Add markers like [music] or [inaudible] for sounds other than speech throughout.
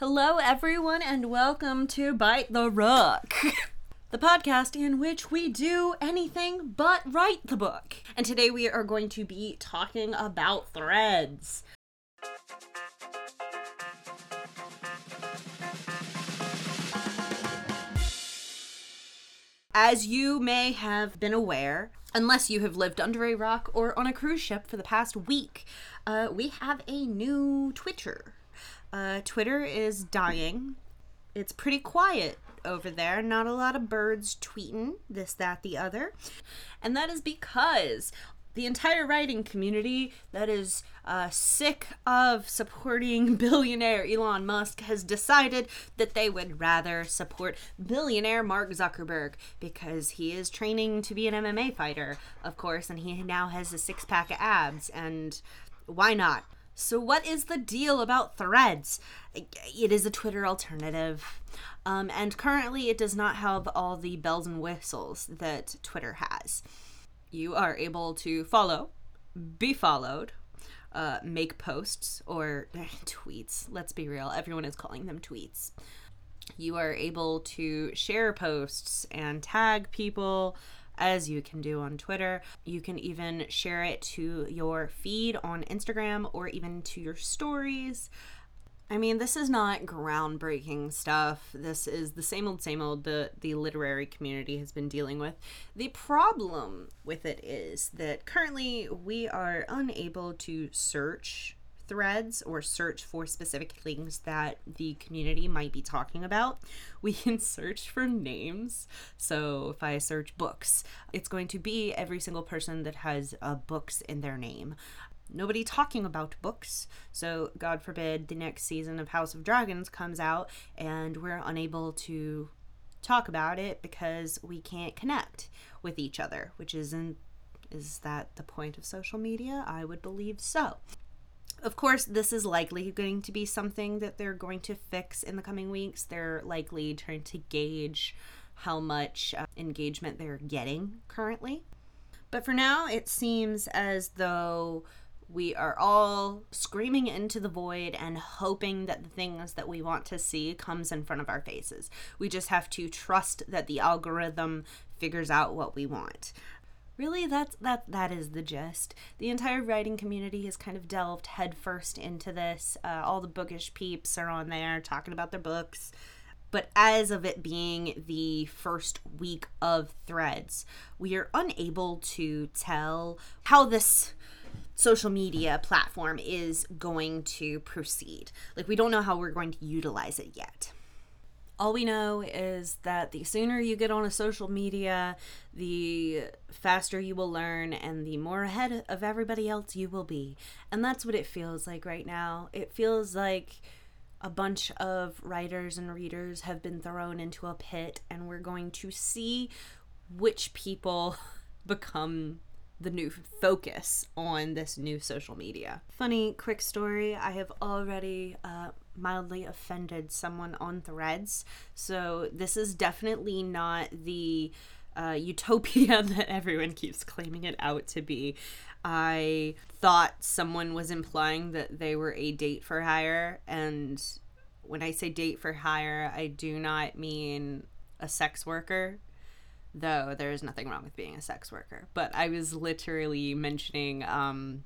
Hello, everyone, and welcome to Bite the Rook, [laughs] the podcast in which we do anything but write the book. And today we are going to be talking about threads. As you may have been aware, unless you have lived under a rock or on a cruise ship for the past week, uh, we have a new Twitter. Uh, Twitter is dying. It's pretty quiet over there. Not a lot of birds tweeting this, that, the other. And that is because the entire writing community that is uh, sick of supporting [laughs] billionaire Elon Musk has decided that they would rather support billionaire Mark Zuckerberg because he is training to be an MMA fighter, of course, and he now has a six pack of abs. And why not? So, what is the deal about threads? It is a Twitter alternative. Um, and currently, it does not have all the bells and whistles that Twitter has. You are able to follow, be followed, uh, make posts or [laughs] tweets. Let's be real, everyone is calling them tweets. You are able to share posts and tag people as you can do on Twitter. You can even share it to your feed on Instagram or even to your stories. I mean, this is not groundbreaking stuff. This is the same old, same old the, the literary community has been dealing with. The problem with it is that currently we are unable to search threads or search for specific things that the community might be talking about. [laughs] We can search for names. So if I search books, it's going to be every single person that has uh, books in their name nobody talking about books. So, God forbid, the next season of House of Dragons comes out and we're unable to talk about it because we can't connect with each other, which isn't. Is that the point of social media? I would believe so. Of course, this is likely going to be something that they're going to fix in the coming weeks. They're likely trying to gauge how much uh, engagement they're getting currently. But for now, it seems as though we are all screaming into the void and hoping that the things that we want to see comes in front of our faces. We just have to trust that the algorithm figures out what we want really that's that that is the gist. The entire writing community has kind of delved headfirst into this. Uh, all the bookish peeps are on there talking about their books. But as of it being the first week of threads we are unable to tell how this social media platform is going to proceed. Like we don't know how we're going to utilize it yet all we know is that the sooner you get on a social media, the faster you will learn and the more ahead of everybody else you will be. And that's what it feels like right now. It feels like a bunch of writers and readers have been thrown into a pit, and we're going to see which people [laughs] become the new focus on this new social media. Funny quick story I have already uh, mildly offended someone on threads, so this is definitely not the uh, utopia [laughs] that everyone keeps claiming it out to be. I thought someone was implying that they were a date for hire, and when I say date for hire, I do not mean a sex worker though there is nothing wrong with being a sex worker. But I was literally mentioning, um,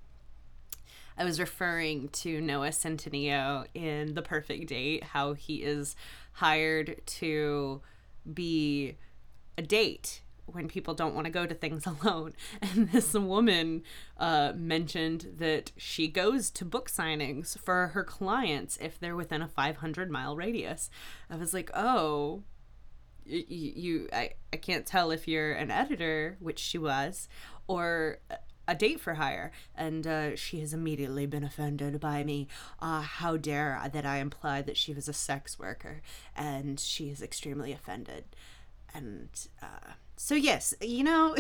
I was referring to Noah Centineo in The Perfect Date, how he is hired to be a date when people don't want to go to things [laughs] alone. And this woman uh, mentioned that she goes to book signings for her clients if they're within a 500 mile radius. I was like, oh, you, you I, I can't tell if you're an editor which she was or a date for hire and uh, she has immediately been offended by me. Uh, how dare that i imply that she was a sex worker and she is extremely offended. And uh, so yes you know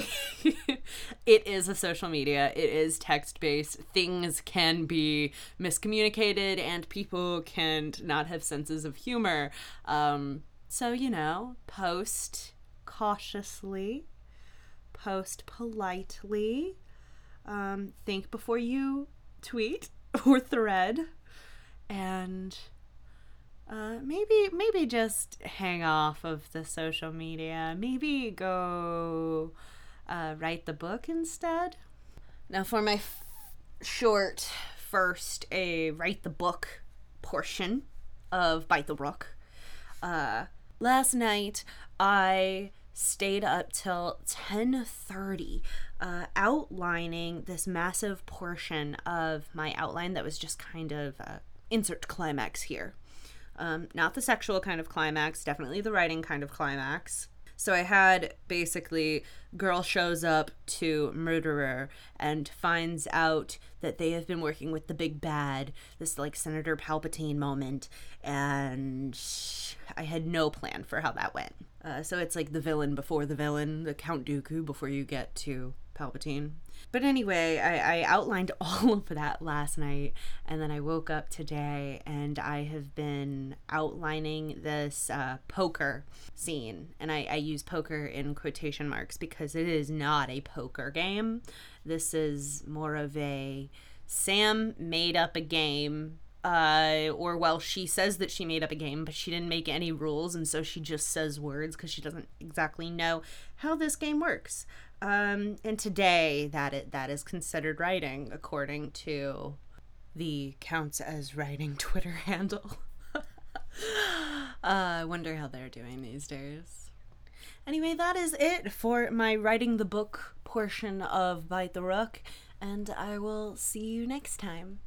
[laughs] it is a social media. It is text based things can be miscommunicated and people can not have senses of humor. Um, so, you know, post cautiously, post politely, um, think before you tweet [laughs] or thread, and uh, maybe maybe just hang off of the social media. Maybe go uh, write the book instead. Now, for my f- short first, a write the book portion of Bite the Rook. Uh, last night I stayed up till 10:30 uh, outlining this massive portion of my outline that was just kind of uh, insert climax here um, not the sexual kind of climax, definitely the writing kind of climax. So I had basically girl shows up to murderer and finds out that they have been working with the big bad, this like Senator Palpatine moment, and I had no plan for how that went. Uh, so it's like the villain before the villain, the Count Dooku before you get to Palpatine. But anyway, I, I, outlined [laughs] all of that last night, and then I woke up today and I have been outlining this uh, poker scene. And I, I use poker in quotation marks because it is not a poker game. This is more of a Sam made up a game uh, or well, she says that she made up a game, but she didn't make any rules, and so she just says words because she doesn't exactly know how this game works. Um, and today, that it, that is considered writing according to the counts as writing [laughs] Twitter handle. [laughs] uh, I wonder how they're doing these days. Anyway, that is it for my writing the book portion of Bite the Rook, and I will see you next time.